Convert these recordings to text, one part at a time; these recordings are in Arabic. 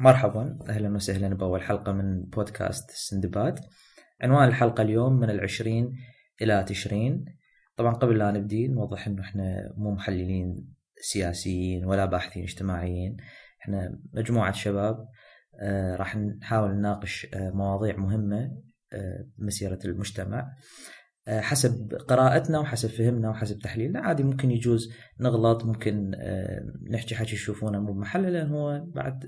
مرحبا أهلا وسهلا بأول حلقة من بودكاست السندباد عنوان الحلقة اليوم من العشرين إلى تشرين. طبعا قبل لا نبدي نوضح إنه إحنا مو محللين سياسيين ولا باحثين اجتماعيين. إحنا مجموعة شباب آه راح نحاول نناقش آه مواضيع مهمة آه مسيرة المجتمع. حسب قراءتنا وحسب فهمنا وحسب تحليلنا. عادي ممكن يجوز نغلط ممكن آه، نحكي حكي تشوفونه مو بمحله لأن هو بعد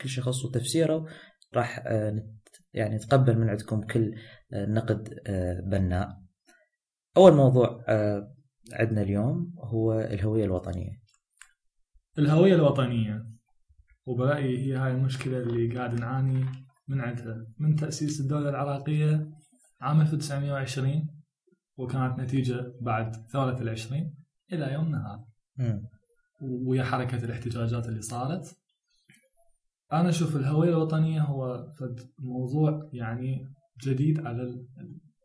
كل شخص وتفسيره راح آه، يعني نتقبل من عندكم كل نقد بناء. أول موضوع عندنا اليوم هو الهوية الوطنية. الهوية الوطنية. وبرأيي هي هاي المشكلة اللي قاعد نعاني من عندها. من تأسيس الدولة العراقية عام 1920 وكانت نتيجة بعد ثورة العشرين إلى يومنا هذا ويا حركة الاحتجاجات اللي صارت. أنا أشوف الهوية الوطنية هو فد موضوع يعني جديد على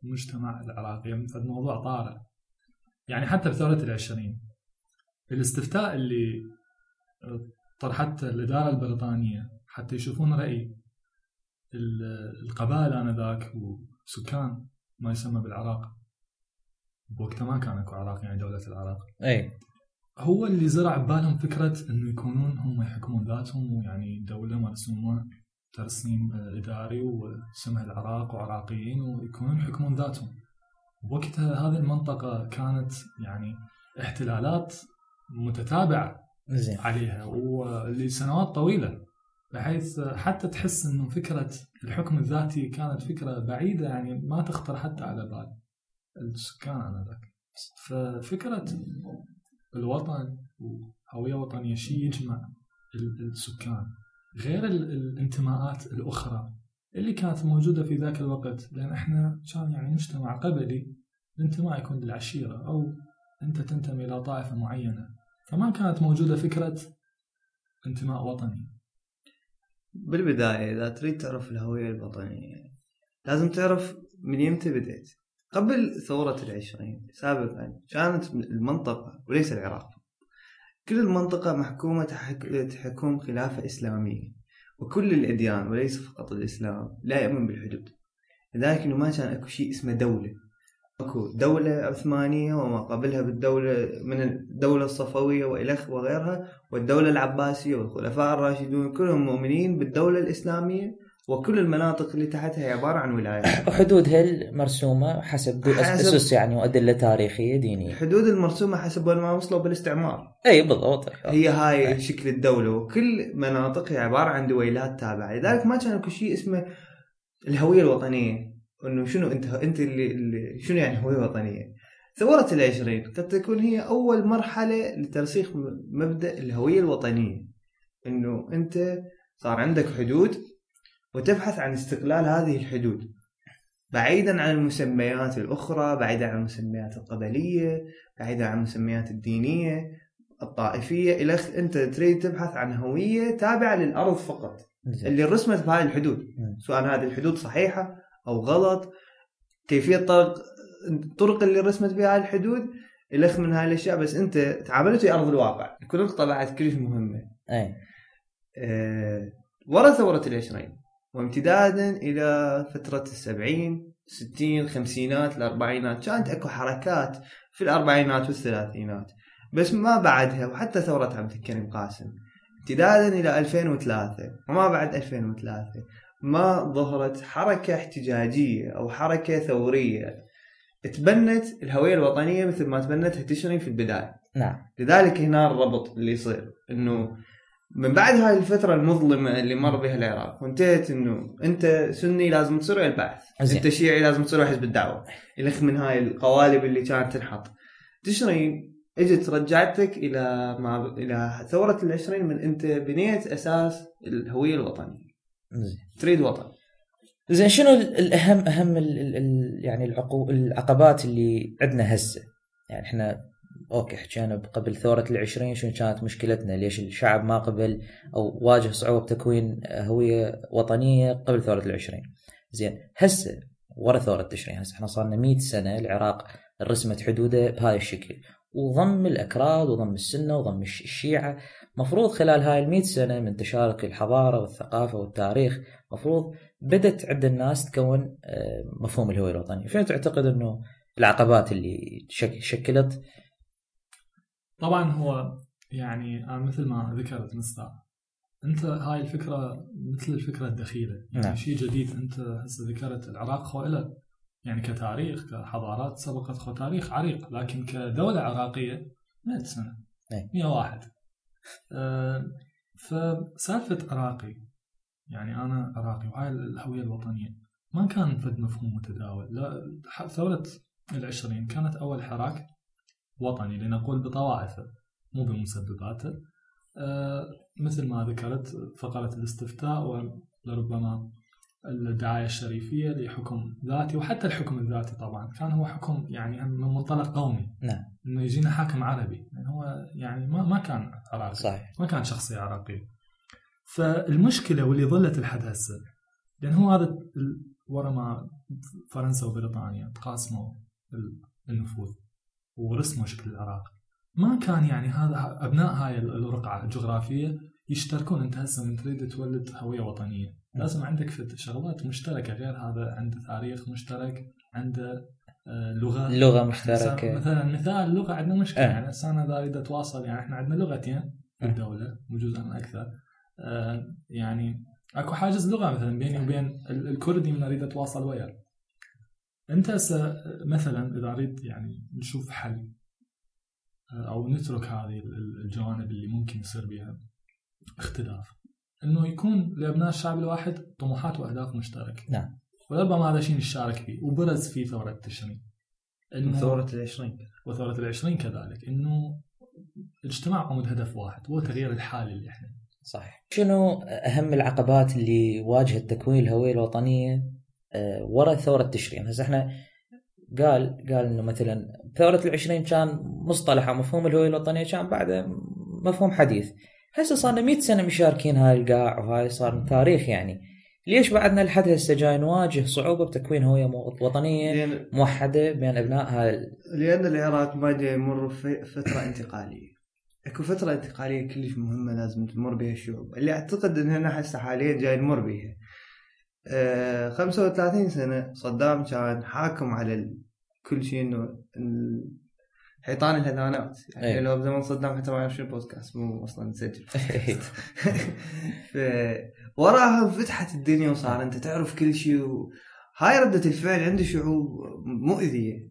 المجتمع العراقي. يعني فد موضوع طارئ. يعني حتى بثورة العشرين. الاستفتاء اللي طرحته الإدارة البريطانية حتى يشوفون رأي القبائل آنذاك وسكان ما يسمى بالعراق بوقتها ما كان أكو عراق يعني دولة العراق. إي. هو اللي زرع ببالهم فكرة إنه يكونون هم يحكمون ذاتهم ويعني دولة مرسومه ترسيم إداري واسمها العراق وعراقيين ويكونون يحكمون ذاتهم. وقتها هذه المنطقة كانت يعني احتلالات متتابعة زين. عليها ولسنوات طويلة بحيث حتى تحس إنه فكرة الحكم الذاتي كانت فكرة بعيدة يعني ما تخطر حتى على بال. السكان آنذاك ففكرة الوطن وهوية وطنية شيء يجمع السكان؟ غير الانتماءات الأخرى اللي كانت موجودة في ذاك الوقت. لأن إحنا كان يعني مجتمع قبلي الانتماء يكون للعشيرة أو أنت تنتمي إلى طائفة معينة. فما كانت موجودة فكرة انتماء وطني. بالبداية إذا تريد تعرف الهوية الوطنية لازم تعرف من يمتى بديت قبل ثورة العشرين سابقا كانت المنطقة وليس العراق. كل المنطقة محكومة تحت حكومة خلافة إسلامية وكل الأديان وليس فقط الإسلام لا يؤمن بالحدود. لذلك ما كان أكو شيء اسمه دولة. أكو دولة عثمانية وما قبلها بالدولة من الدولة الصفوية وإلخ وغيرها والدولة العباسية والخلفاء الراشدون كلهم مؤمنين بالدولة الإسلامية وكل المناطق اللي تحتها هي عبارة عن ولايات. وحدودها المرسومه حسب أسس يعني وادله تاريخية دينية. الحدود المرسومة حسب ما وصلوا بالاستعمار. إي بالضبط. هي هاي أي. شكل الدولة وكل مناطق هي عبارة عن دويلات تابعة. لذلك ما كان أكو شيء اسمه الهوية الوطنية. إنه شنو أنت أنت اللي, اللي شنو يعني هوية وطنية؟ ثورة العشرين قد تكون هي أول مرحلة لترسيخ مبدأ الهوية الوطنية. إنه أنت صار عندك حدود وتبحث عن استقلال هذه الحدود. بعيدا عن المسميات الأخرى بعيدا عن المسميات القبلية بعيدا عن المسميات الدينية الطائفية إلى أنت تريد تبحث عن هوية تابعة للأرض فقط اللي رسمت بهذه الحدود. سواء هذه الحدود صحيحة أو غلط كيفية طرق الطرق اللي رسمت بها الحدود الأخ من هاي الأشياء. بس أنت تعاملت في أرض الواقع. كل نقطة بعد كلش مهمة. أي. أه ورا ثورة العشرين. وامتدادا إلى فترة السبعين ستين خمسينات الأربعينات. كانت أكو حركات في الأربعينات والثلاثينات. بس ما بعدها وحتى ثورة عبد الكريم قاسم. امتدادا إلى 2003 وما بعد 2003 ما ظهرت حركة احتجاجية أو حركة ثورية. تبنت الهوية الوطنية مثل ما تبنتها تشرين في البداية. نعم. لذلك هنا الربط اللي يصير إنه من بعد هاي الفترة المظلمة اللي مر بها العراق وانتهت إنه أنت سني لازم تصير البعث. أنت شيعي لازم تصير حزب الدعوة. الخ من هاي القوالب اللي كانت تنحط. تشرين إجت رجعتك إلى ما إلى ثورة العشرين من أنت بنيت أساس الهوية الوطنية. زين. تريد وطن. زين شنو الأهم أهم ال ال يعني العقو العقبات اللي عندنا هسه؟ يعني إحنا أوكي حكينا قبل ثورة العشرين شنو كانت مشكلتنا ليش الشعب ما قبل أو واجه صعوبة تكوين هوية وطنية قبل ثورة العشرين. زين هسه ورا ثورة التشرين هسه إحنا صار لنا 100 سنة العراق رسمت حدوده بهذا الشكل. وضم الأكراد وضم السنة وضم الشيعة. مفروض خلال هاي المئة سنة من تشارك الحضارة والثقافة والتاريخ مفروض بدت عند الناس تكون آه، مفهوم الهوية الوطنية. فين تعتقد أنه العقبات اللي شك- شكلت طبعا هو يعني أنا مثل ما ذكرت مستر أنت هاي الفكرة مثل الفكرة الدخيلة. يعني نعم. شيء جديد أنت هسه ذكرت العراق خو يعني كتاريخ كحضارات سبقت خو تاريخ عريق لكن كدولة عراقية 100 سنة. أي. 101 أه فسالفة عراقي يعني أنا عراقي وهاي الهوية الوطنية ما كان فد مفهوم متداول. لا ثورة العشرين كانت أول حراك وطني لنقول بطوائفه مو بمسبباته أه مثل ما ذكرت فقرة الاستفتاء ولربما الدعاية الشريفية لحكم ذاتي وحتى الحكم الذاتي طبعا. كان هو حكم يعني من منطلق قومي. نعم. إنه يجينا حاكم عربي. يعني هو يعني ما ما كان عراقي صحيح. ما كان شخصية عراقية فالمشكلة واللي ظلت لحد هسه لأن هو هذا ورا ما فرنسا وبريطانيا تقاسموا ال- النفوذ. ورسموا شكل العراق. ما كان يعني هذا أبناء هاي ال- الرقعة الجغرافية يشتركون أنت هسه من تريد تولد هوية وطنية. لازم عندك فت- شغلات مشتركة. غير هذا عنده تاريخ مشترك عنده آه، لغة لغة مشتركة. مثلا مثال اللغة عندنا مشكلة. أه. يعني هسه أنا إذا أريد أتواصل يعني إحنا عندنا لغتين في أه. الدولة وجزءا أكثر. آه يعني أكو حاجز لغة مثلا بيني وبين ال- الكردي من أريد أتواصل وياه. أنت هسه مثلا إذا أريد يعني نشوف حل آه، أو نترك هذه ال- ال- الجوانب اللي ممكن يصير بها اختلاف إنه يكون لأبناء الشعب الواحد طموحات وأهداف مشتركه نعم. وربما هذا شيء نشارك فيه وبرز في ثورة تشرين ثورة العشرين. وثورة العشرين كذلك إنه الاجتماع عمود هدف واحد هو تغيير الحالي اللي إحنا. صحيح. شنو أهم العقبات اللي واجهت تكوين الهوية الوطنية آه، ورا ثورة تشرين. هسه إحنا قال قال إنه مثلا ثورة العشرين كان مصطلح أو مفهوم الهوية الوطنية كان بعده مفهوم حديث. هسه صار لنا 100 سنة مشاركين هاي القاع وهاي صار تاريخ يعني. ليش بعدنا لحد هسه جاي نواجه صعوبة بتكوين هوية مو- وطنية لأن موحدة بين أبناء هاي لأن العراق ما جاي يمر في فترة انتقالية. اكو فترة انتقالية كلش مهمة لازم تمر بها الشعوب. اللي أعتقد اننا هسه حاليا جاي نمر بها آه 35 سنة صدام كان حاكم على كل شيء إنه حيطان الهذانات يعني أي. لو بزمن صدام حتى ما يعرف شنو بودكاست مو أصلا نسجل ف وراها فتحت الدنيا وصار أنت تعرف كل شيء و... هاي ردة الفعل عند الشعوب مؤذية.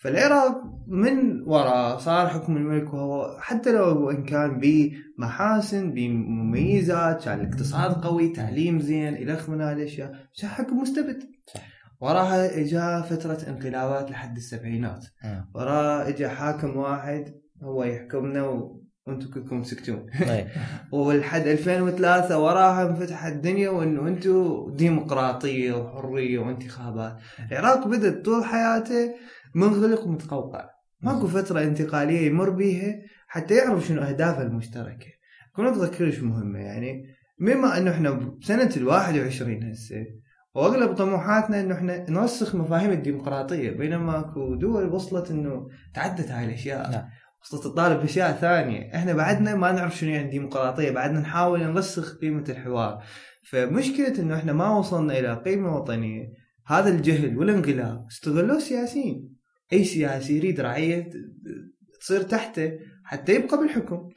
فالعراق من وراء صار حكم الملك وهو حتى لو إن كان بمحاسن بمميزات كان الاقتصاد قوي تعليم زين الخ من هذه الاشياء بس حكم مستبد. وراها إجا فترة انقلابات لحد السبعينات آه. وراها إجا حاكم واحد هو يحكمنا. وأنتم كلكم سكتون أي. ولحد 2003 وراها انفتحت الدنيا وإنه أنتم ديمقراطية وحرية وانتخابات العراق بدأ طول حياته منغلق ومتقوقع. ماكو فترة انتقالية يمر بيها حتى يعرف شنو اهدافه المشتركة. كل نقطه كلش مهمة يعني بما إنه إحنا بسنة ال 21 هسه وأغلب طموحاتنا إنه إحنا نرسخ مفاهيم الديمقراطية بينما أكو دول وصلت إنه تعدت هاي الأشياء نعم. وصلت تطالب بأشياء ثانية. إحنا بعدنا ما نعرف شنو يعني ديمقراطيه بعدنا نحاول نرسخ قيمة الحوار. فمشكلة إنه إحنا ما وصلنا إلى قيمة وطنية. هذا الجهل والانقلاب استغلوه السياسيين. أي سياسي يريد رعية تصير تحته حتى يبقى بالحكم.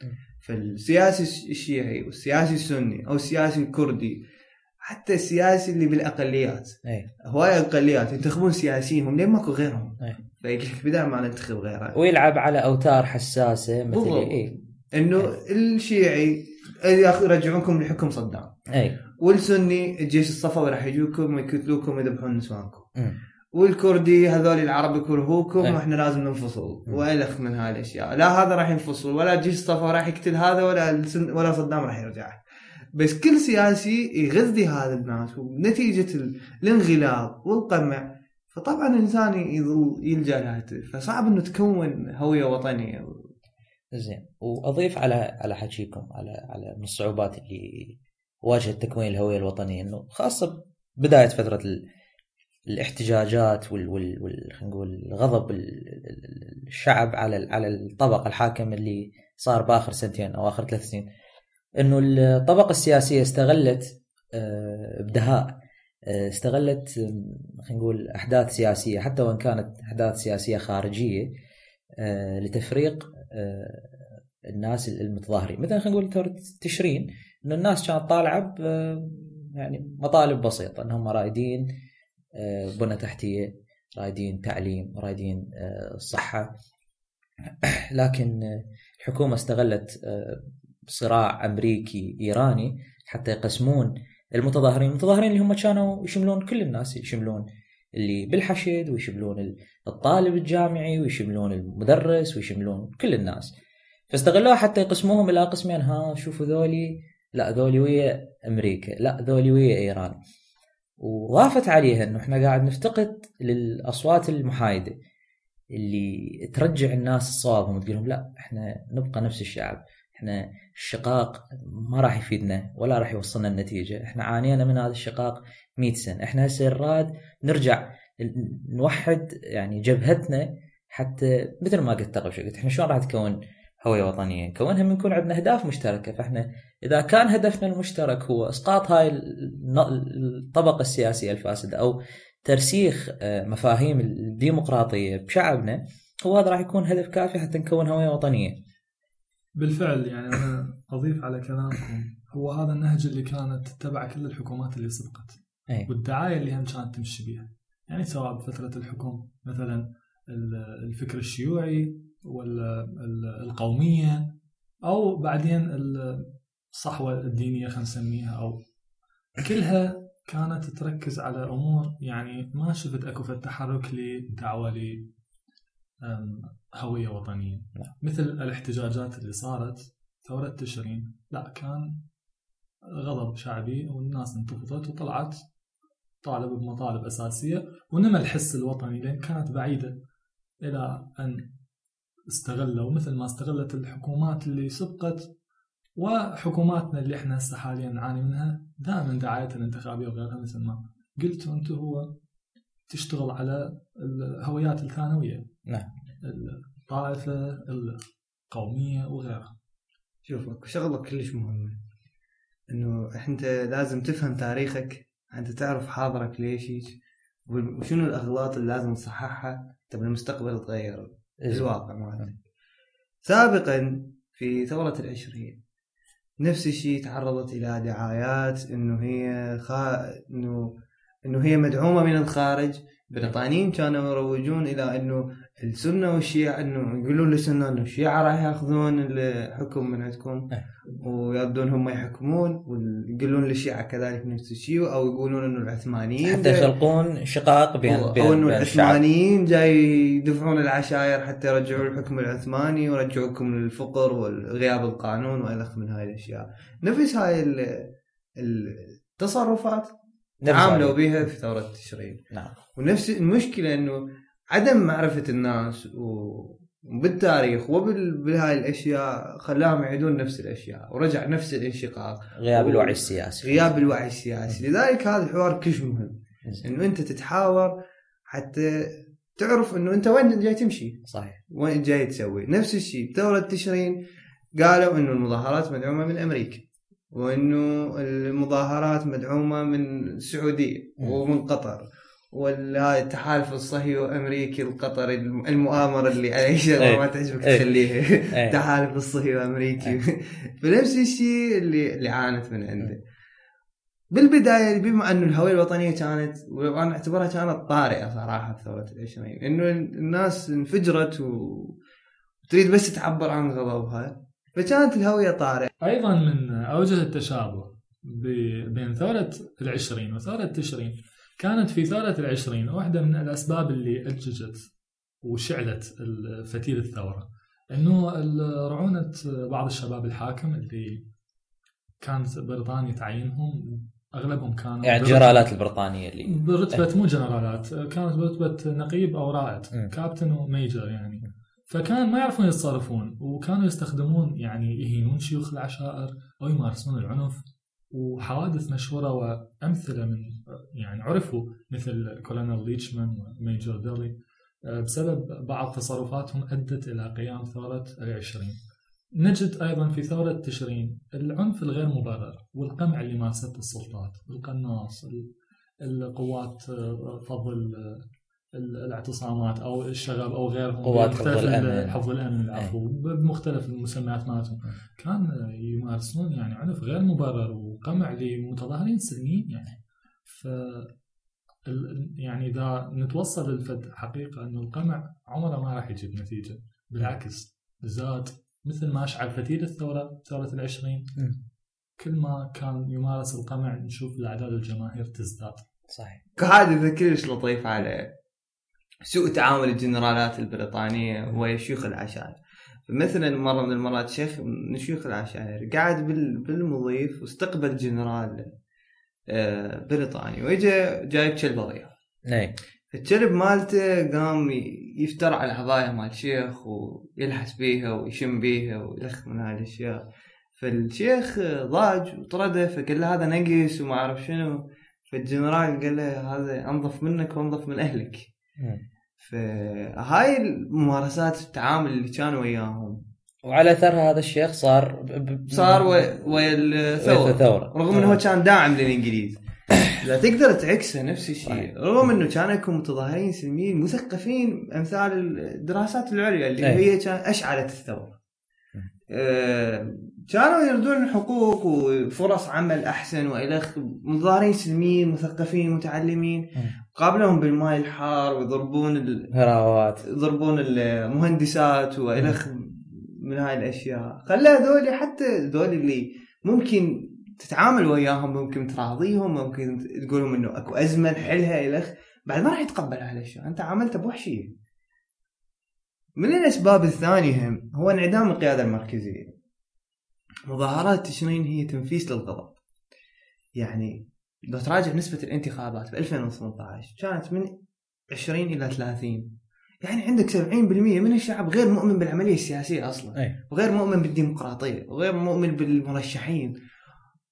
فالسياسي الشيعي والسياسي السني أو السياسي الكردي حتى السياسي اللي بالأقليات أي. هواي اقليات ينتخبون سياسيين هم لين ماكو غيرهم. أي. فيقول لك بدال ما ننتخب غيره. ويلعب على أوتار حساسة مثل بالضبط. اي إنه الشيعي يرجعونكم لحكم صدام. اي والسني الجيش الصفوي راح يجوكم ويقتلوكم ويذبحون نسوانكم. والكردي هذول العرب يكرهوكم. وإحنا لازم ننفصل. مم. وألخ من هاي الأشياء. لا هذا راح ينفصل ولا الجيش الصفوي راح يقتل هذا ولا ولا صدام راح يرجع. بس كل سياسي يغذي هذا الناس ونتيجة ال- الانغلاب والقمع فطبعا الإنسان يظل يلجأ لها فصعب إنه تكون هوية وطنية. زين. وأضيف على على حكيكم على على من الصعوبات اللي واجهت تكوين الهوية الوطنية إنه خاصة بداية فترة ال... الاحتجاجات وال وال, وال... خلينا نقول غضب ال- ال- الشعب على على الطبقة الحاكمه اللي صار بآخر سنتين أو آخر ثلاث سنين. إنه الطبقة السياسية استغلت آه، بدهاء آه، استغلت خلينا نقول أحداث سياسية حتى وإن كانت أحداث سياسية خارجية آه، لتفريق الناس المتظاهرين. مثلا خلينا نقول ثورة تشرين إنه الناس كانت طالعة يعني مطالب بسيطة إنهم رايدين بنى تحتيه رايدين تعليم رايدين آه، صحة. لكن الحكومة استغلت آه، صراع أمريكي إيراني حتى يقسمون المتظاهرين المتظاهرين اللي هم كانوا يشملون كل الناس يشملون اللي بالحشد ويشملون الطالب الجامعي ويشملون المدرس ويشملون كل الناس. فاستغلوها حتى يقسموهم إلى قسمين ها شوفوا ذولي لا ذولي ويا أمريكا لا ذولي ويا إيران. وضافت عليها إنه إحنا قاعد نفتقد للأصوات المحايدة اللي ترجع الناس صوابهم وتقول لهم لا إحنا نبقى نفس الشعب إحنا الشقاق ما راح يفيدنا ولا راح يوصلنا النتيجة إحنا عانينا من هذا الشقاق 100 سنة إحنا هسه نرجع نوحد يعني جبهتنا حتى مثل ما قلت قبل شوي قلت إحنا شلون راح تكون هوية وطنية؟ كونها من يكون عندنا أهداف مشتركة فإحنا إذا كان هدفنا المشترك هو إسقاط هاي الطبقة السياسية الفاسدة أو ترسيخ آه، مفاهيم الديمقراطية بشعبنا هو هذا راح يكون هدف كافي حتى نكون هوية وطنية. بالفعل يعني أنا أضيف على كلامكم هو هذا النهج اللي كانت تتبع كل الحكومات اللي سبقت أي والدعاية اللي هم كانت تمشي بيها يعني سواء بفترة الحكم مثلا ال- الفكر الشيوعي ولا ال- القومية أو بعدين ال- الصحوة الدينية خلينا نسميها أو كلها كانت تركز على أمور يعني ما شفت أكو فد تحرك لدعوة هوية وطنية. مثل الاحتجاجات اللي صارت ثورة تشرين لا كان غضب شعبي والناس انتفضت وطلعت طالب بمطالب أساسية ونمى الحس الوطني لأن كانت بعيدة إلى أن استغلوا مثل ما استغلت الحكومات اللي سبقت وحكوماتنا اللي إحنا هسه حاليا نعاني منها دائما دعايتها الانتخابية وغيرها مثل ما قلتوا أنتم هو تشتغل على الهويات الثانوية نعم. الطائفة القومية وغيرها شوف أكو شغلة كلش مهمة إنه أنت لازم تفهم تاريخك أنت تعرف حاضرك ليش هيك وشنو الأغلاط اللي لازم تصححها انت بالمستقبل تغير الواقع مالك سابقا في ثورة العشرين نفس الشيء تعرضت إلى دعايات إنه هي خا... إنه إنه هي مدعومة من الخارج. بريطانيين كانوا يروجون إلى إنه السنة والشيعة إنه يقولون للسنة إنه الشيعة راح يأخذون الحكم من عندكم إيه. ويردون هم يحكمون ويقولون للشيعة كذلك نفس الشيء أو يقولون إنه العثمانيين حتى يخلقون شقاق بين أو بين, أو إنه العثمانيين جاي يدفعون العشائر حتى يرجعوا الحكم العثماني ويرجعوكم للفقر وغياب القانون وألخ من هاي الأشياء نفس هاي ال- التصرفات تعاملوا. بها في ثورة تشرين نعم ونفس المشكلة إنه عدم معرفة الناس و- وبالتاريخ وبهاي الأشياء خلاهم يعيدون نفس الأشياء ورجع نفس الانشقاق غياب و- الوعي السياسي. غياب الوعي السياسي. لذلك هذا الحوار كلش مهم. إنه أنت تتحاور حتى تعرف إنه أنت وين جاي تمشي. صحيح. وين جاي تسوي. نفس الشيء بثورة تشرين قالوا إنه المظاهرات مدعومة من أمريكا وإنه المظاهرات مدعومة من السعودية مم. ومن قطر. والهاي التحالف الصهيوني الامريكي القطري الم- المؤامرة اللي أي شغله إيه. ما تعجبك إيه. تخليها إيه. التحالف الصهيوني الامريكي فنفس الشيء اللي اللي عانت من عنده بالبداية بما انه الهوية الوطنية كانت وأنا أعتبرها كانت طارئة صراحة بثورة العشرين إنه الناس انفجرت و- وتريد بس تعبر عن غضبها فكانت الهوية طارئة أيضا من أوجه التشابه بين ثورة العشرين وثورة تشرين كانت في ثوره العشرين واحدة من الأسباب اللي أججت وشعلت فتيل الثورة إنه ال- رعونة بعض الشباب الحاكم اللي كانت بريطانيا تعيينهم أغلبهم كانوا يعني الجنرالات البريطانية اللي برتبة مو جنرالات كانت برتبة نقيب أو رائد مم. Captain و Major يعني. فكان ما يعرفون يتصرفون وكانوا يستخدمون يعني يهينون شيوخ العشائر أو يمارسون العنف. وحوادث مشهورة وأمثلة من يعني عرفوا مثل كولونيل ليتشمان و Major Daly آه، بسبب بعض تصرفاتهم أدت إلى قيام ثورة العشرين. نجد أيضا في ثورة تشرين العنف الغير مبرر والقمع اللي مارسته السلطات القناص ال- القوات آه، فض ال- ال- الاعتصامات أو الشغب أو غيرهم قوات حفظ بمختلف ال- الأمن. حفظ الأمن العفو بمختلف المسميات مالتهم. كان يمارسون يعني عنف غير مبرر وقمع لمتظاهرين سلميين يعني. ف يعني إذا نتوصل للفد حقيقة إنه القمع عمره ما راح يجيب نتيجة بالعكس زاد مثل ما اشعل فتيل الثورة ثورة العشرين. مم. كل ما كان يمارس القمع نشوف الاعداد الجماهير تزداد. صحيح. كحادثة كلش لطيف على سوء تعامل الجنرالات البريطانية ويا شيوخ العشائر مثلا مرة من المرات شيخ من شيوخ العشائر قاعد بال- بالمضيف واستقبل جنرال آه، بريطاني واجا جايب كلبه وياه اي الكلب مالته قام يفتر على العباية مال الشيخ ويلحس بيها ويشم بيها ويلخ من هاي الأشياء. فالشيخ ضاج وطرده فقال له هذا نقص وما أعرف شنو. فالجنرال قال له هذا أنظف منك وأنظف من أهلك. مم. فهاي الممارسات التعامل اللي كان وياهم وعلى اثرها هذا الشيخ صار ب... ب... صار ويا ويا الثوره الثوره رغم إنه هو كان داعم للإنجليز لا تقدر تعكسه نفس الشيء. رغم إنه كان يكون متظاهرين سلميين مثقفين أمثال الدراسات العليا اللي أي. هي كان أشعلت الثوره م. آه، كانوا يردون حقوق وفرص عمل أحسن والخ متظاهرين سلميين مثقفين متعلمين. قابلهم بالماء الحار ويضربون ال... هراوات يضربون المهندسات والخ من هاي الأشياء. خلى هذول حتى هذول اللي ممكن تتعامل وياهم ممكن تراضيهم ممكن تقول لهم إنه أكو أزمة نحلها الخ بعد ما راح يتقبل هاي الأشياء. أنت عاملته بوحشيه من الأسباب الثانية هم هو انعدام القيادة المركزية. مظاهرات تشرين هي تنفيس للغضب. يعني لو تراجع نسبة الانتخابات ب 2018 كانت من 20 إلى 30 يعني عندك 70% من الشعب غير مؤمن بالعملية السياسية أصلا أي. وغير مؤمن بالديمقراطية وغير مؤمن بالمرشحين.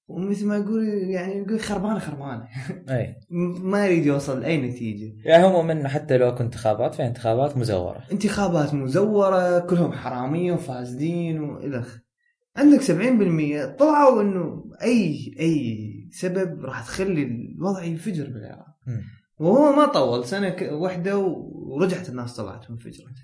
ومثل ما يقول يعني يقول خربانة خربانة. أي. ما يريد يوصل لأي نتيجة. يعني هم من حتى لو كنت انتخابات فهي انتخابات مزورة. انتخابات مزورة كلهم حرامية وفاسدين وإلخ عندك 70% طلعوا إنه أي أي سبب راح تخلي الوضع ينفجر بالعراق. وهو ما طول سنة واحدة ورجعت الناس طلعت وانفجرت.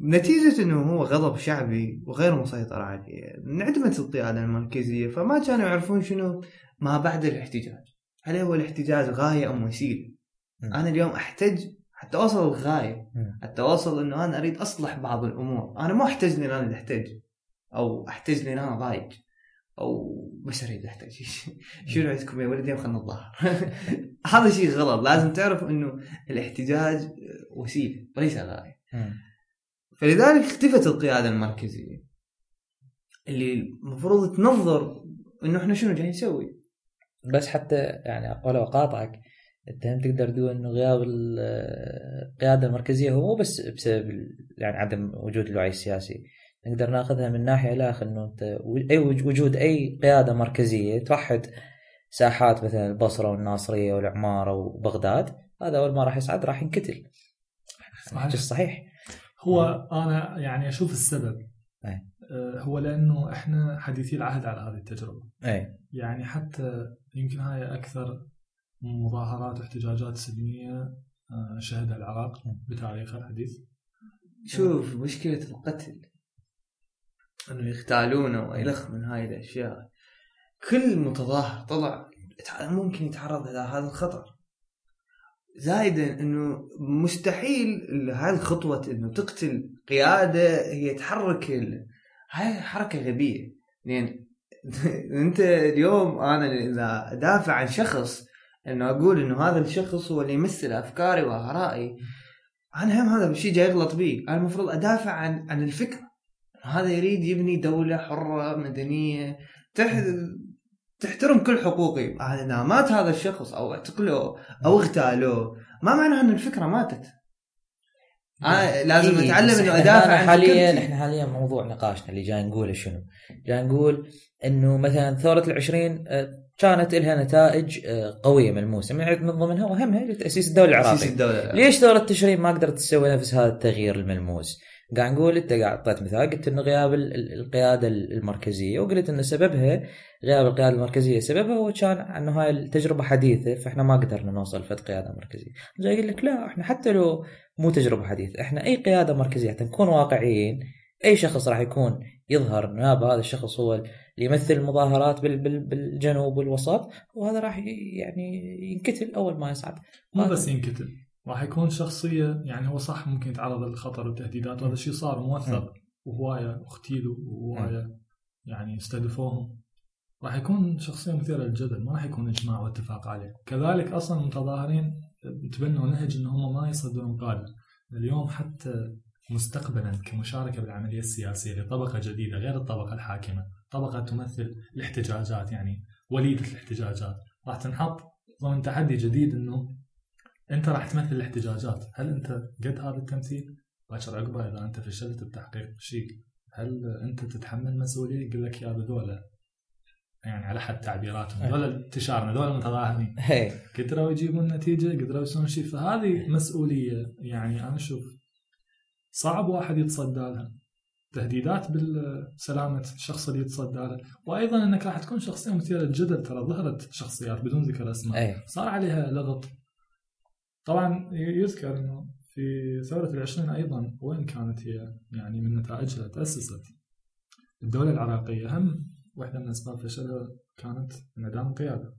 نتيجة إنه هو غضب شعبي وغير مسيطر عليه. انعدمت القيادة المركزية فما كانوا يعرفون شنو ما بعد الاحتجاج. هل هو الاحتجاج غاية أم وسيلة. أنا اليوم أحتج حتى أوصل الغاية. مم. حتى أوصل إنه أنا أريد أصلح بعض الأمور. أنا مو احتج لأن أنا أحتج. أو احتج لأن أنا ضايق أو بس اريد احتج شنو عندكم يا ولدي؟ خلينا نتظاهر هذا شيء غلط. لازم تعرف إنه الاحتجاج وسيلة وليس غاية. فلذلك اختفت القيادة المركزية. اللي المفروض تنظر إنه إحنا شنو جايين نسوي. بس حتى يعني ولو أقاطعك أنت هم تقدر تقول إنه غياب ال- القيادة المركزية هو مو بس بسبب يعني عدم وجود الوعي السياسي. نقدر ناخذها من ناحية الآخر إنه أنت أي وج- وجود أي قيادة مركزية توحد ساحات مثلا البصرة والناصرية والعمارة وبغداد هذا أول ما راح يصعد راح ينقتل. صحيح. صحيح. هو أنا يعني أشوف السبب. أي. آه، هو لأنه إحنا حديثي العهد على هذه التجربة. أي. يعني حتى يمكن هاي أكثر مظاهرات واحتجاجات سلمية آه، شهدها العراق بتاريخه الحديث. شوف مشكلة القتل. أنه يغتالونه والخ من هاي الأشياء. كل متظاهر طلع ممكن يتعرض إلى هذا الخطر. زائدا إنه مستحيل هاي الخطوة إنه تقتل قيادة هي تحرك ال... هاي حركة غبية. لأن أنت اليوم أنا إذا أدافع عن شخص إنه أقول إنه هذا الشخص هو اللي يمثل أفكاري وآرائي أنا هم هذا الشيء جاي يغلط بي. أنا المفروض أدافع عن عن الفكرة. هذا يريد يبني دولة حرة مدنية تح... تحترم كل حقوقي أنا مات هذا الشخص أو اعتقلوه أو اغتالوه ما معناه إن الفكرة ماتت أنا لازم إيه، أتعلم إنه أدافع عن حاليا. إحنا حاليا موضوع نقاشنا اللي جاي نقوله شنو؟ جاي نقول إنه مثلا ثورة العشرين آه، كانت لها نتائج آه، قوية ملموسه من من ضمنها واهمها لتاسيس الدولة العراقية. الدولة ليش ثورة تشرين ما قدرت تسوي نفس هذا التغيير الملموس؟ قاعد نقول انت قاعد اعطيت مثال قلت إنه غياب ال- ال- القيادة المركزية وقلت إنه سببها غياب القيادة المركزية سببها هو كان إنه هاي التجربة حديثة فإحنا ما قدرنا نوصل فد قيادة مركزية. جاي يقول لك لا إحنا حتى لو مو تجربة حديثة إحنا أي قيادة مركزية حتى نكون واقعيين أي شخص راح يكون يظهر نيابه هذا الشخص هو اللي يمثل المظاهرات بال- بال- بالجنوب والوسط وهذا راح يعني ينقتل أول ما يصعد. مو بس ينكتب راح يكون شخصية يعني هو صح ممكن يتعرض للخطر والتهديدات وهذا الشيء صار موثق وهواية اغتيلوا وهواية يعني استهدفوهم راح يكون شخصية مثيرة للجدل ما راح يكون إجماع واتفاق عليه. كذلك أصلا المتظاهرين تبنوا نهج أن هم ما يصدرون قادة. اليوم حتى مستقبلا كمشاركة بالعملية السياسية لطبقة جديدة غير الطبقة الحاكمة طبقة تمثل الاحتجاجات يعني وليدة الاحتجاجات راح تنحط ضمن تحدي جديد إنه أنت راح تمثل الاحتجاجات. هل أنت قد هذا التمثيل؟ باكر عقبه إذا أنت فشلت بتحقيق شيء هل أنت تتحمل مسؤولية يقول لك يا بذولا؟ يعني على حد تعبيراتهم. هذول انتشارنا هذول المتظاهرين هي قدروا يجيبون نتيجة قدروا يسوون شيء. فهذه مسؤولية. يعني أنا أشوف صعب واحد يتصدى لها. تهديدات بالسلامة الشخص اللي يتصدى له. وأيضا أنك راح تكون شخصية مثيرة للجدل. ترى ظهرت شخصيات بدون ذكر أسماء. أي. صار عليها لغط. طبعا يذكر إنه في ثورة العشرين أيضا وين كانت هي يعني من نتائجها تأسست الدولة العراقية هم واحدة من أسباب فشلها كانت انعدام القيادة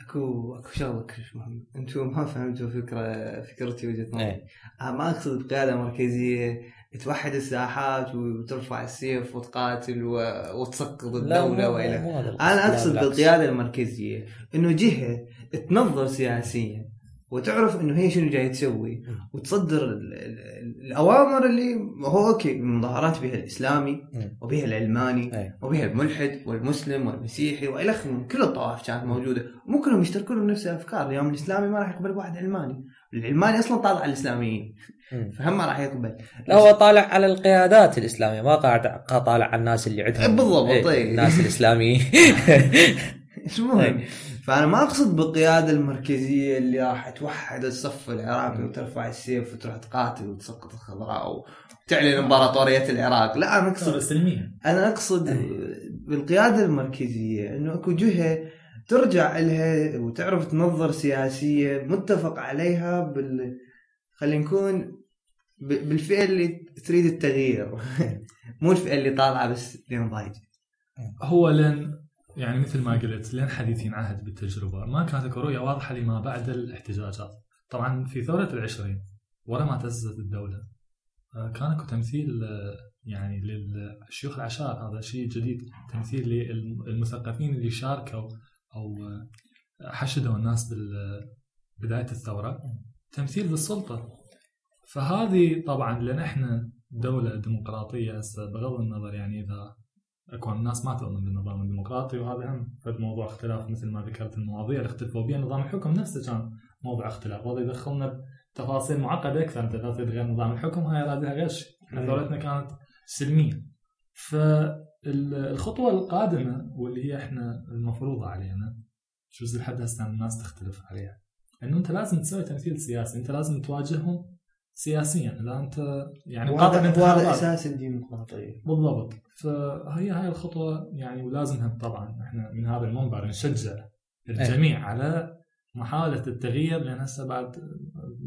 أكو أكو شغلة كلش مهمه أنتم ما فهمتوا فكرة فكرتي وجهة نظري إيه. أنا ما أقصد بقياده مركزيه توحد الساحات وترفع السيف وتقاتل و- وتسقط الدولة وإلى. أنا أقصد. بالقيادة المركزية إنه جهة تنظر سياسيا وتعرف إنه هي شنو جاية تسوي وتصدر ال- ال- الأوامر اللي هو أوكي المظاهرات بها الإسلامي. وبها العلماني إيه. وبها الملحد والمسلم والمسيحي وإلى آخره. من كل الطوائف كانت موجودة. مو كلهم يشتركون بنفس الأفكار. اليوم الإسلامي ما راح يقبل واحد علماني. العلماني أصلا طالع على الإسلاميين. فهم ما راح يقبل. لا هو طالع على القيادات الإسلامية. ما قاعد طالع على الناس اللي عندهم. بالضبط، إيه، طيب. الناس الإسلاميين. المهم إيه. فأنا ما أقصد بالقياده المركزية اللي راح توحد الصف العراقي وترفع السيف وتروح تقاتل وتسقط الخضراء وتعلن إمبراطورية العراق. لا أنا اقصد سلميا أنا أقصد بالقيادة المركزية إنه أكو جهة ترجع لها وتعرف تنظر سياسية متفق عليها بال خلينا نكون بالفئه اللي تريد التغيير. مو الفئه اللي طالعة بس لين ضايجة. هو لين يعني مثل ما قلت لين حديثين عهد بالتجربة. ما كانت رؤية واضحة لما بعد الاحتجاجات. طبعا في ثورة العشرين ورا ما تأسست الدولة. آه، كان اكو تمثيل آه، يعني للشيوخ العشائر هذا شيء جديد تمثيل للمثقفين اللي شاركوا أو آه، حشدوا الناس بداية الثورة. تمثيل للسلطة فهذه طبعا لأن إحنا دولة ديمقراطية هسه بغض النظر يعني إذا أكو الناس ما تؤمن بالنظام الديمقراطي وهذا هم فد موضوع اختلاف مثل ما ذكرت المواضيع. اللي اختلفوا بها نظام الحكم نفسه كان موضوع اختلاف. وهذا يدخلنا بتفاصيل معقدة أكثر انت لا تريد غير نظام الحكم هاي رادها غير شيء إحنا مم. ثورتنا كانت سلمية. فالخطوة القادمة واللي هي إحنا المفروضه علينا جزء لحد هسه الناس تختلف عليها. إنه أنت لازم تسوي تمثيل سياسي أنت لازم تواجههم سياسيا. اذا أنت يعني قاطع الانتخابات أساس الديمقراطيه بالضبط. فهي هاي الخطوة يعني ولازمها طبعا. إحنا من هذا المنبر نشجع الجميع على محاولة التغيير لأن هسه بعد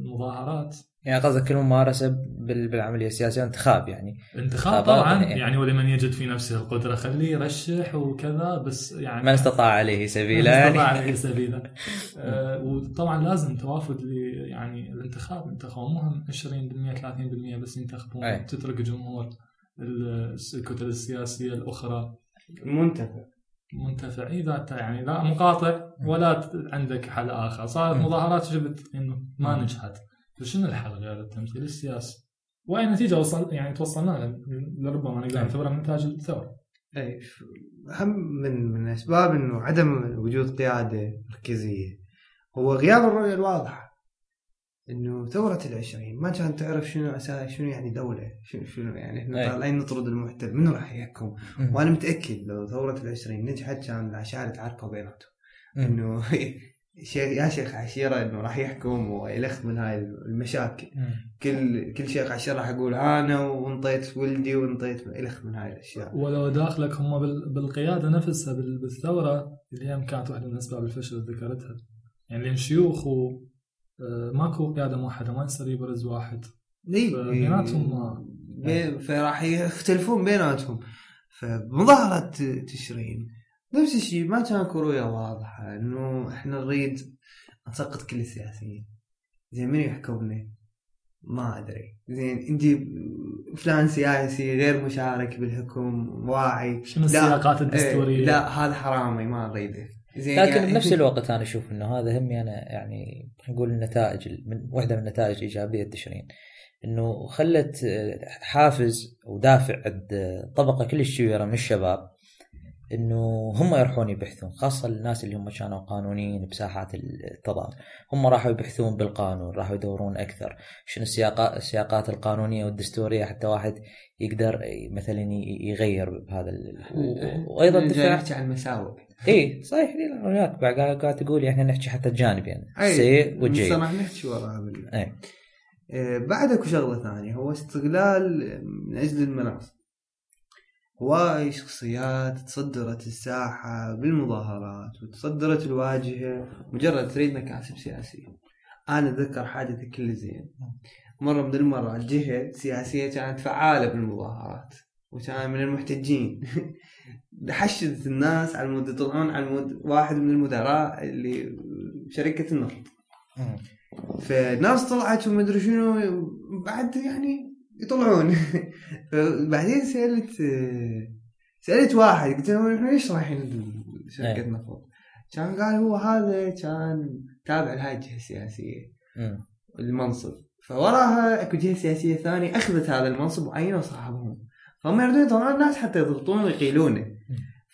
المظاهرات يعني قصدك الممارسه بال- بالعملية السياسية انتخاب يعني. انتخاب طبعا يعني. يعني ولمن يجد في نفسه القدرة خليه يرشح وكذا بس يعني من استطاع عليه سبيلا من يعني. استطاع عليه سبيلا. آه، وطبعا لازم توافد يعني الانتخاب. ينتخبون مو هم 20% 30% بس ينتخبون. أي. تترك جمهور ال- الكتل السياسية الأخرى. منتفع. منتفع. إذا يعني لا مقاطع ولا عندك حل آخر صارت مم. مظاهرات جبت إنه ما مم. نجحت فشنو الحل غير التمثيل السياسي وأي نتيجة وصل يعني توصلنا لها لربما نقدر أي. نعتبرها من نتاج الثورة اي ف- هم من من أسباب إنه عدم وجود قيادة مركزية هو غياب الرؤية الواضحة إنه ثورة العشرين ما كانت تعرف شنو أساس شنو يعني دولة شنو شنو يعني إحنا. طالعين نطرد المحتل منو راح يحكم. وأنا متأكد لو ثورة العشرين نجحت كان العشائر تعاركوا بيناتهم. إنه يا شيخ عشيرة إنه راح يحكم ويلخ من هاي المشاكل. كل كل شيخ عشيرة راح يقول أنا وانطيت ولدي وانطيت الخ من هاي الأشياء. ولو داخلك هم بال- بالقيادة نفسها بال- بالثورة اللي هي كانت واحدة من أسباب الفشل اللي ذكرتها. يعني لأن شيوخ آه، ماكو قيادة موحدة ما يصير يبرز واحد. إي. فبيناتهم ما- بين- فراح يختلفون بيناتهم. فمظاهرة تشرين نفس الشيء ما كان كروية واضحة إنه إحنا نريد نسقط كل السياسيين. زين من يحكمنا؟ ما أدري. زين انت فلان سياسي غير مشارك بالحكم واعي. شنو. السياقات الدستورية؟ إيه، لا هذا حرامي ما نريده زين لكن يعني- بنفس الوقت أنا أشوف إنه هذا هم أنا يعني نقول النتائج من واحدة من النتائج الإيجابية تشرين إنه خلت حافز ودافع عند طبقة كلش كبيره من الشباب إنه هم يروحون يبحثون خاصة الناس اللي هم كانوا قانونيين بساحات التظاهر هم راحوا يبحثون بالقانون راحوا يدورون أكثر. شنو السياقات السياقات القانونية والدستورية حتى واحد يقدر مثلا يغير بهذا وأيضا دفاع نحكي عن المساوئ إي صحيح وياك. بعد قاعد تقول إحنا نحكي حتى الجانب يعني السيء والجيد بس راح نحكي وراها بال- إي. آه، بعد اكو شغلة ثانية هو استغلال من أجل المناصب هواي شخصيات تصدرت الساحة بالمظاهرات وتصدرت الواجهة مجرد تريد مكاسب سياسيه أنا أتذكر حادثه كل زين. مرة من المرات جهه سياسية كانت فعالة بالمظاهرات وكان من المحتجين. حشدت الناس على مود يطلعون على مود واحد من المدراء اللي شركة النفط. فالناس طلعت وما شنو بعد يعني يطلعون بعدين سألت سألت واحد قلت له إحنا ليش رايحين شركه إيه. نفط؟ كان قال هو هذا كان تابع لهاي الجهة السياسية. المنصب فوراها أكو جهة سياسية ثانية أخذت هذا المنصب وعينوا صاحبهم فهم يريدون يطلعون الناس حتى يضغطون ويقيلونه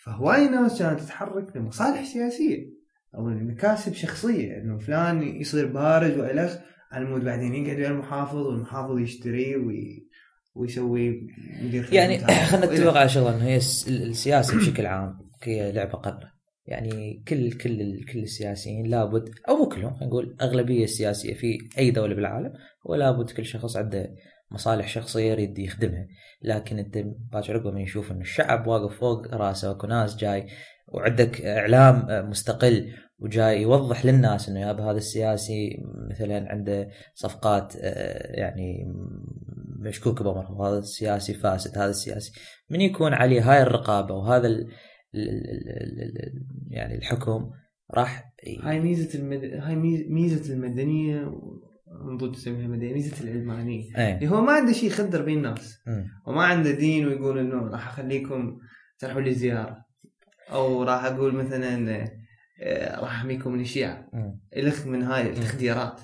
فهواي ناس كانت تتحرك لمصالح سياسية أو لمكاسب شخصية إنه فلان يصير بارز وإلخ على مود بعدين يقعد ويا المحافظ والمحافظ يشتريه وي... ويسوي مدير يعني. خلينا. نتفق على شغله انه هي الس- السياسة بشكل عام هي لعبة قاره يعني كل كل كل السياسيين لابد أو مو كلهم خلينا نقول أغلبية السياسية في أي دولة بالعالم ولا بد كل شخص عنده مصالح شخصية يريد يخدمها لكن أنت باكر عقب من يشوف إنه الشعب واقف فوق راسه واكو ناس جاي وعندك إعلام مستقل وجاي يوضح للناس إنه يا هذا السياسي مثلا عنده صفقات آه، يعني مشكوك بامره هذا السياسي فاسد هذا السياسي. من يكون عليه هاي الرقابة وهذا ال ال ال ال ال يعني الحكم راح هاي ميزة المد... هاي ميز- ميزة المدنية المفروض تسميها مدنيه ميزة العلمانية. إيه. اللي هو ما عنده شيء يخدر بين الناس. وما عنده دين ويقول إنه راح أخليكم تروحوا لي زياره أو راح أقول مثلا راح أحميكم من الشيعه. الخ من هاي التخديرات.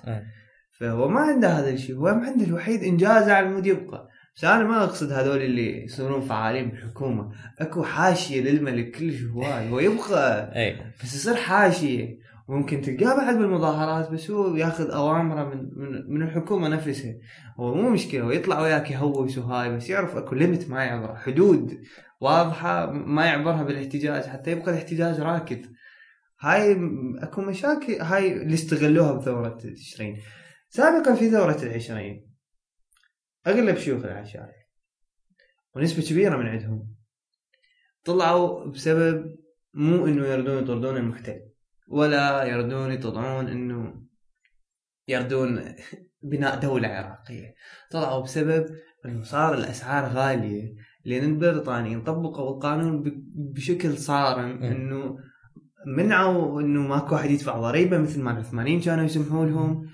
فهو ما عنده هذا الشيء. هو عنده الوحيد انجازه على المود يبقى. بس أنا ما أقصد هذول اللي يصيرون فعالين بالحكومة. أكو حاشية للملك كلش هواي هو يبقى اي بس يصير حاشية. وممكن تلقاه بعد بالمظاهرات بس هو ياخذ أوامره من من, من الحكومة نفسها. هو مو مشكلة هو يطلع وياك يهوس وهاي بس يعرف أكو limit ما يعبره. حدود واضحة ما يعبرها بالإحتجاج. حتى يبقى الإحتجاج راكد. هاي أكو مشاكل هاي اللي استغلوها بثورة تشرين سابقا في ثورة العشرين. أغلب شيوخ العشائر ونسبة كبيرة من عندهم طلعوا بسبب مو إنه يردون يطردون المحتل ولا يردون يطلعون إنه يردون بناء دولة عراقية. طلعوا بسبب إنه صار الأسعار غالية لأن البريطانيين طبقوا القانون بشكل صارم. إنه منعوا إنه ماكو واحد يدفع ضريبة مثل ما العثمانيين كانوا يسمحوا لهم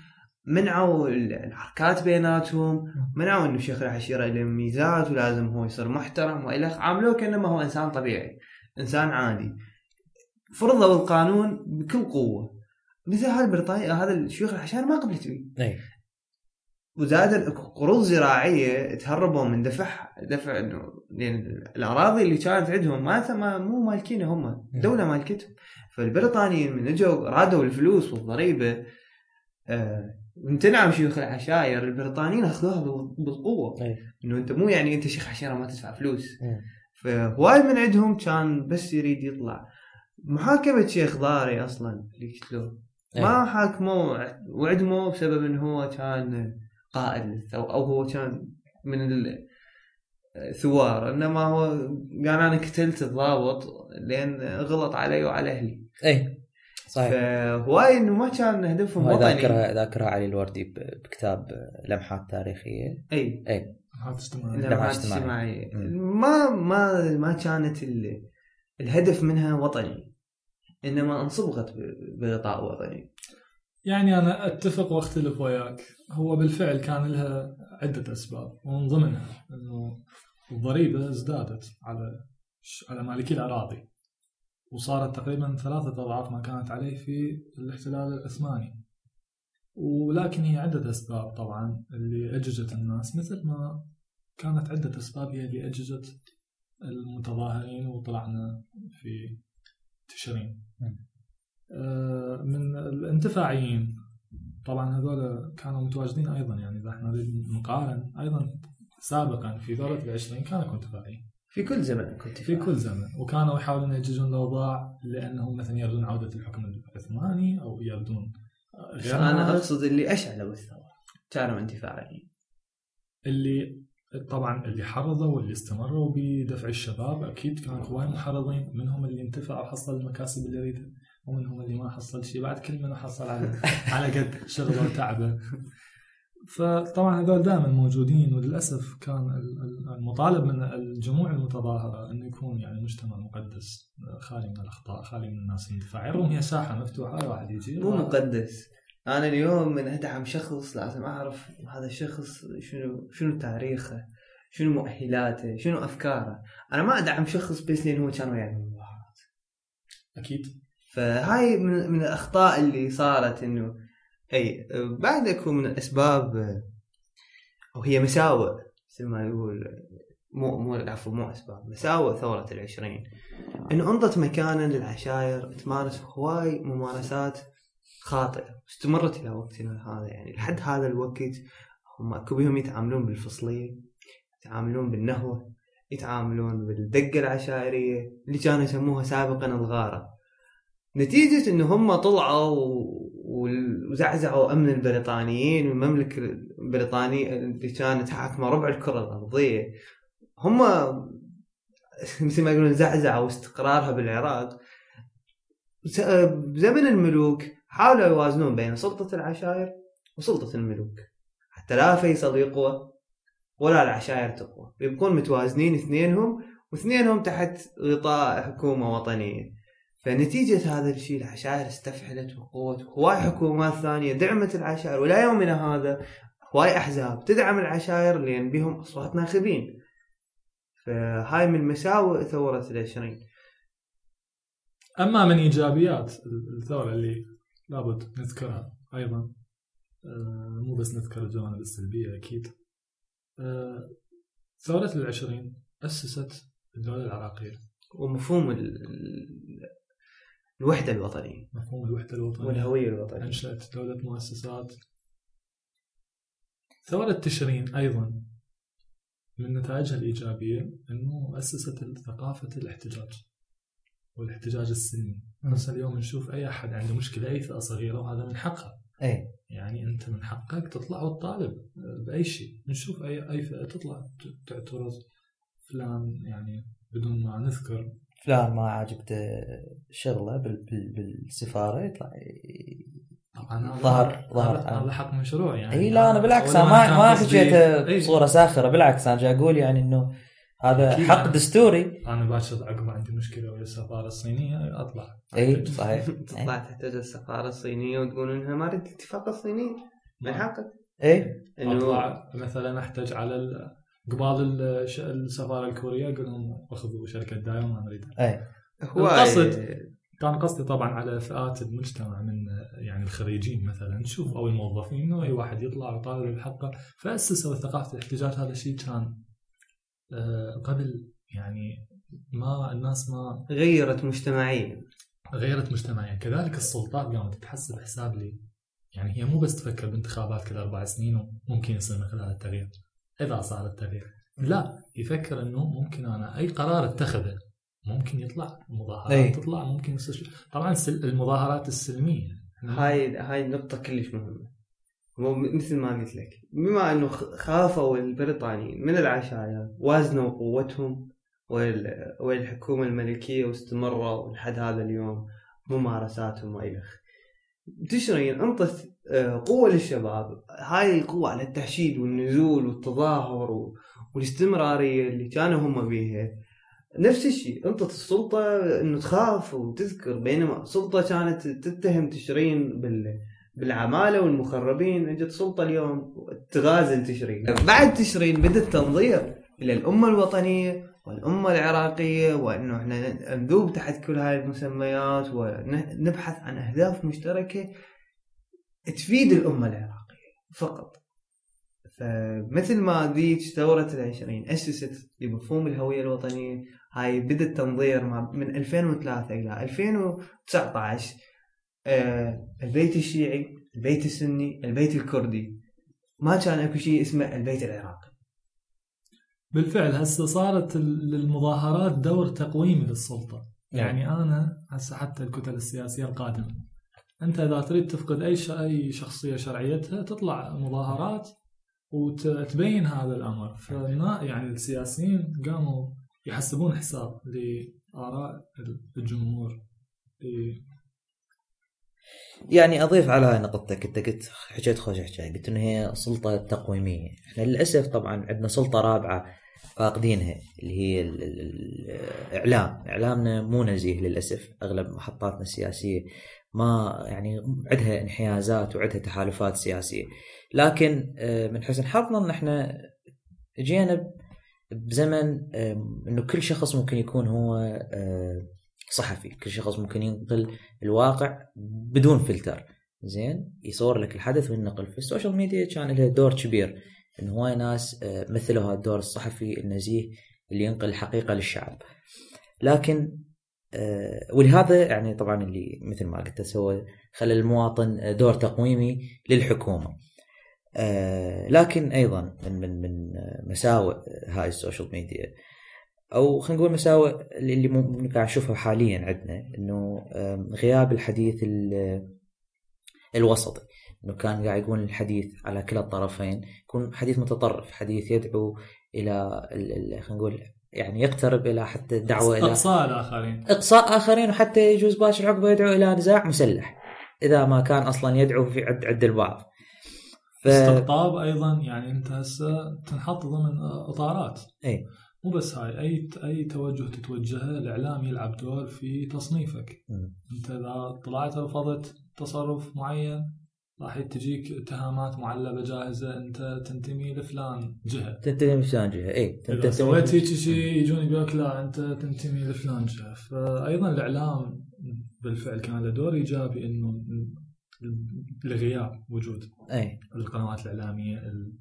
منعوا ال- العركات بيناتهم. منعوا إنه شيخ العشيرة له ميزات ولازم هو يصير محترم وإلى عاملوه كانما هو إنسان طبيعي إنسان عادي. فرضوا القانون بكل قوة. مثل هذا البريطاني هذا الشيوخ الحشار ما قبلت به وزاد قروض زراعيه تهربوا من دفع دفع إنه لأن الأراضي اللي كانت عندهم ما ما مو مالكينها هم دولة مالكتهم. فالبريطانيين من اجوا رادوا الفلوس والضريبة آه امتنعوا شيوخ العشائر البريطانيين أخذوها بال- بالقوة. إنه أنت مو يعني أنت شيخ عشيره ما تدفع فلوس. فهواي من عندهم كان بس يريد يطلع. محاكمة شيخ ضاري أصلا اللي قتلوه ما حاكموه وعدموه بسبب إنه هو كان قائد أو أو هو كان من الثوار إنما هو قال أنا قتلت الضابط لأن غلط علي وعلى أهلي. اي صحيح. فهواي إنه ما كان هدفهم وطني. ذاكرها ذاكرها علي الوردي بكتاب لمحات تاريخية. إي. إي. هذا اجتماعي لا. لمحات. اجتماعية. ما ما ما كانت ال- الهدف منها وطني. إنما أنصبغت بغطاء وطني. يعني أنا أتفق وأختلف وياك. هو بالفعل كان لها عدة أسباب ومن ضمنها إنه الضريبة ازدادت على على مالكي الأراضي وصارت تقريبا ثلاثة أضعاف ما كانت عليه في الاحتلال العثماني. ولكن هي عدة أسباب طبعا اللي أججت الناس مثل ما كانت عدة أسباب هي اللي أججت المتظاهرين وطلعنا في تشرين. من الانتفاعيين. طبعا هذول كانوا متواجدين أيضا يعني إذا إحنا نريد نقارن أيضا سابقا في دوله العشرين كانوا انتفاعيين في كل زمن كنت في كل زمن. وكانوا يحاولون يجيزون الأوضاع لأنهم مثلا يردون عودة الحكم العثماني أو يردون آه، أنا أقصد اللي اشعلوا الثوره كانوا انتفاعيين. اللي طبعا اللي حرضوا واللي استمروا بدفع الشباب أكيد كانوا هواي محرضين منهم اللي انتفع وحصل المكاسب اللي يريدها. ومنهم اللي ما حصل شيء بعد كل من حصل على على قد شغلة وتعبة. فطبعا هذول دائما موجودين وللأسف كان ال- ال- المطالب من الجموع المتظاهرة انه يكون يعني مجتمع مقدس خالي من الأخطاء خالي من الناس الاندفاع الروم هي ساحة مفتوحة أي واحد يجي. مو مقدس. أنا اليوم من أدعم شخص لازم أعرف هذا الشخص شنو شنو تاريخه شنو مؤهلاته شنو أفكاره. أنا ما أدعم شخص بس لأن هو كان وياي بالمظاهرات أكيد. فهاي من, من الأخطاء اللي صارت إنه اي بعد اكو من الاسباب أو هي مساوئ مثل ما يقول مو مو العفو مو أسباب مساوئ ثورة العشرين. إنه انضت مكانا للعشائر تمارس هواي ممارسات خاطئة استمرت إلى وقتنا هذا يعني لحد هذا الوقت هم أكو بهم يتعاملون بالفصلية يتعاملون بالنهوة يتعاملون بالدقة العشائرية اللي كانوا يسموها سابقا الغارة. نتيجة انه هم طلعوا وزعزعوا أمن البريطانيين والمملكة البريطانية اللي كانت حاكمة ربع الكرة الأرضية. هم مثل ما يقولون زعزعوا استقرارها بالعراق. بزمن الملوك حاولوا يوازنون بين سلطة العشائر وسلطة الملوك. حتى لا فيصل يقوى ولا العشائر تقوى. يبقون متوازنين اثنينهم واثنينهم تحت غطاء حكومة وطنية. فنتيجة هذا الشيء العشائر استفحلت وقوت هواي حكومات ثانية دعمت العشائر ولا يومنا هذا هواي أحزاب تدعم العشائر لأن بهم أصوات ناخبين. فهاي من مساوئ ثورة العشرين. أما من إيجابيات الثورة اللي لابد نذكرها أيضا آه، مو بس نذكر الجوانب السلبية أكيد. آه، ثورة العشرين أسست الدولة العراقية. ومفهوم الوحدة الوطنية. مفهوم الوحدة الوطنية. والهوية الوطنية. أنشأت دولة مؤسسات. ثوره تشرين أيضا من نتائجها الإيجابية إنه أسست ثقافة الاحتجاج والاحتجاج السلمي بس اليوم نشوف أي أحد عنده مشكلة أي فئة صغيرة وهذا من حقه اي يعني أنت من حقك تطلع وتطالب بأي شيء. نشوف أي أي فئة تطلع تعترض. فلان يعني بدون ما نذكر فلان ما عاجبته شغلة بال- بال- بالسفارة يطلع طبعا هذا- ظهر- ظهر. حق مشروع يعني. إي لا أنا بالعكس أنا ما ما حكيته إي. بصوره ساخرة بالعكس أنا جاي أقول يعني إنه هذا. حق دستوري. أنا باكر عقب عندي مشكلة ويا السفارة الصينية أطلع. إي صحيح. تطلع تحتج السفارة الصينية وتقول إنها ما أريد الاتفاق الصيني من حقك. إي. إنه اطلع مثلا احتج على قبال السفارة الكورية أقول لهم أخذوا شركة دايو ما نريدها أي. هو القصد. كان قصدي طبعا على فئات المجتمع من يعني الخريجين مثلا. نشوف أو الموظفين إنه أي واحد يطلع ويطالب بحقه فأسسوا ثقافه الاحتجاج هذا الشيء كان آه، قبل يعني ما الناس ما غيرت مجتمعيا. غيرت مجتمعيا. كذلك السلطات قامت تحسب حساب لي. يعني هي مو بس تفكر بانتخابات كل أربع سنين وممكن يصير من خلال التغيير إذا صار التغيير. لا يفكر إنه ممكن أنا أي قرار أتخذه ممكن يطلع مظاهرات أي. تطلع ممكن يصير. طبعا المظاهرات السلمية. هاي هاي نقطة كلش مهمة. مو مثل ما قلت لك. بما إنه خافوا البريطانيين من العشائر وازنوا قوتهم وال- والحكومة الملكية واستمروا لحد هذا اليوم ممارساتهم والخ تشرين أنطت قوة للشباب. هاي القوة على التحشيد والنزول والتظاهر والاستمرارية اللي كانوا هم بيها. نفس الشيء انطت السلطة انه تخاف وتذكر بينما سلطة كانت تتهم تشرين بال بالعمالة والمخربين. اجت سلطة اليوم تغازل تشرين. بعد تشرين بدأ التنظير إلى الأمة الوطنية والأمة العراقية وإنه إحنا نذوب تحت كل هاي المسميات ونبحث عن أهداف مشتركة تفيد الأمة العراقية فقط. فمثل ما ذيك ثورة العشرين أسست لمفهوم الهوية الوطنية. هاي بدأ التنظير من 2003 إلى 2019 آه، البيت الشيعي البيت السني البيت الكردي. ما كان أكو شيء اسمه البيت العراقي. بالفعل هسه صارت ال- للمظاهرات دور تقويمي للسلطة. يعني أنا هسه حتى الكتل السياسية القادمة. أنت إذا تريد تفقد أي ش... أي شخصية شرعيتها تطلع مظاهرات وتبين هذا الأمر. فما يعني السياسيين قاموا يحسبون حساب لآراء الجمهور. يعني أضيف على هاي نقطتك. أنت قلت حكيت خوش حكاية. قلت إنه هي سلطة تقويمية. إحنا للأسف طبعا عندنا سلطة رابعة فاقدينها اللي هي ال- ال- ال- الإعلام. إعلامنا مو نزيه للأسف. أغلب محطاتنا السياسية ما يعني عندها انحيازات وعندها تحالفات سياسية. لكن آه، من حسن حظنا إن إحنا جينا بزمن إنه كل شخص ممكن يكون هو آه، صحفي. كل شخص ممكن ينقل الواقع بدون فلتر. زين؟ يصور لك الحدث وينقل في ال social media كان لها دور كبير. إن هواي ناس آه، مثلوا هذا الدور الصحفي النزيه اللي ينقل الحقيقة للشعب. لكن ولهذا يعني طبعا اللي مثل ما قلت سوى خلى المواطن دور تقويمي للحكومة. آه، لكن أيضا من من من مساوئ هاي ال social media أو خلينا نقول مساوئ اللي ممكن قاعد نشوفها حاليا عندنا إنه غياب الحديث ال- الوسطي. إنه كان قاعد يقول الحديث على كلا الطرفين يكون حديث متطرف حديث يدعو إلى ال- ال- خلينا نقول يعني يقترب إلى حتى الدعوة إلى إقصاء الآخرين. إقصاء آخرين وحتى يجوز باشر عقبه يدعو إلى نزاع مسلح إذا ما كان أصلا يدعو في عد عد البعض. ف... استقطاب أيضا يعني أنت هسه تنحط ضمن إطارات. اي مو بس هاي اي أي توجه تتوجهه الإعلام يلعب دور في تصنيفك. مم. أنت إذا طلعت رفضت تصرف معين راح تجيك اتهامات معلبة جاهزة انت تنتمي لفلان جهة. تنتمي لفلان جهة اي إذا سويت هيك شيء يجون يقول لا انت تنتمي لفلان جهة. فايضا الإعلام بالفعل كان له دور إيجابي إنه لغياب وجود اي القنوات الإعلامية ال-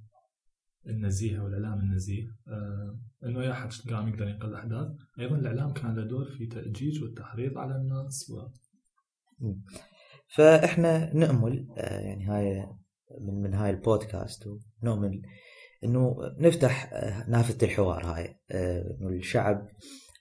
النزيهة والإعلام النزيه. آه، إنه أي أحد قام يقدر ينقل الاحداث أيضا الإعلام كان له دور في تأجيج والتحريض على الناس و... فإحنا نأمل آه، يعني هاي من من هاي البودكاست ونؤمل إنه نفتح آه، نافذة الحوار هاي آه، إنه الشعب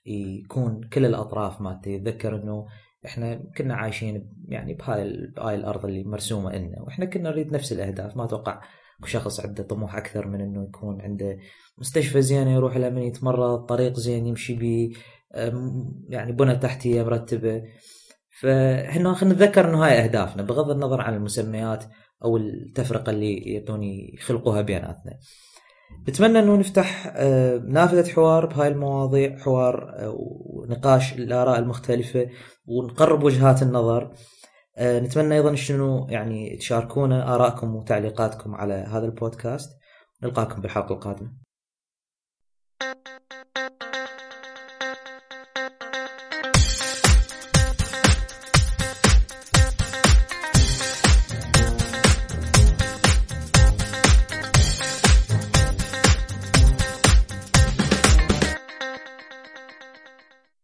يكون كل الأطراف ما يتذكر إنه إحنا كنا عايشين يعني بهاي بهاي الأرض اللي مرسومة لنا وإحنا كنا نريد نفس الأهداف. ما أتوقع اكو شخص عنده طموح أكثر من إنه يكون عنده مستشفى زينة يروح له من يتمرض طريق زين يمشي به يعني بنى تحتية مرتبة. فاحنا خلينا نتذكر إنه هاي أهدافنا بغض النظر عن المسميات أو التفرقة اللي يبدون يخلقوها بيناتنا. بتمنى إنه نفتح آه، نافذة حوار بهاي المواضيع حوار آه، ونقاش الآراء المختلفة ونقرب وجهات النظر. آه، نتمنى أيضا شنو يعني تشاركونا آرائكم وتعليقاتكم على هذا البودكاست. نلقاكم بالحلقة القادمة.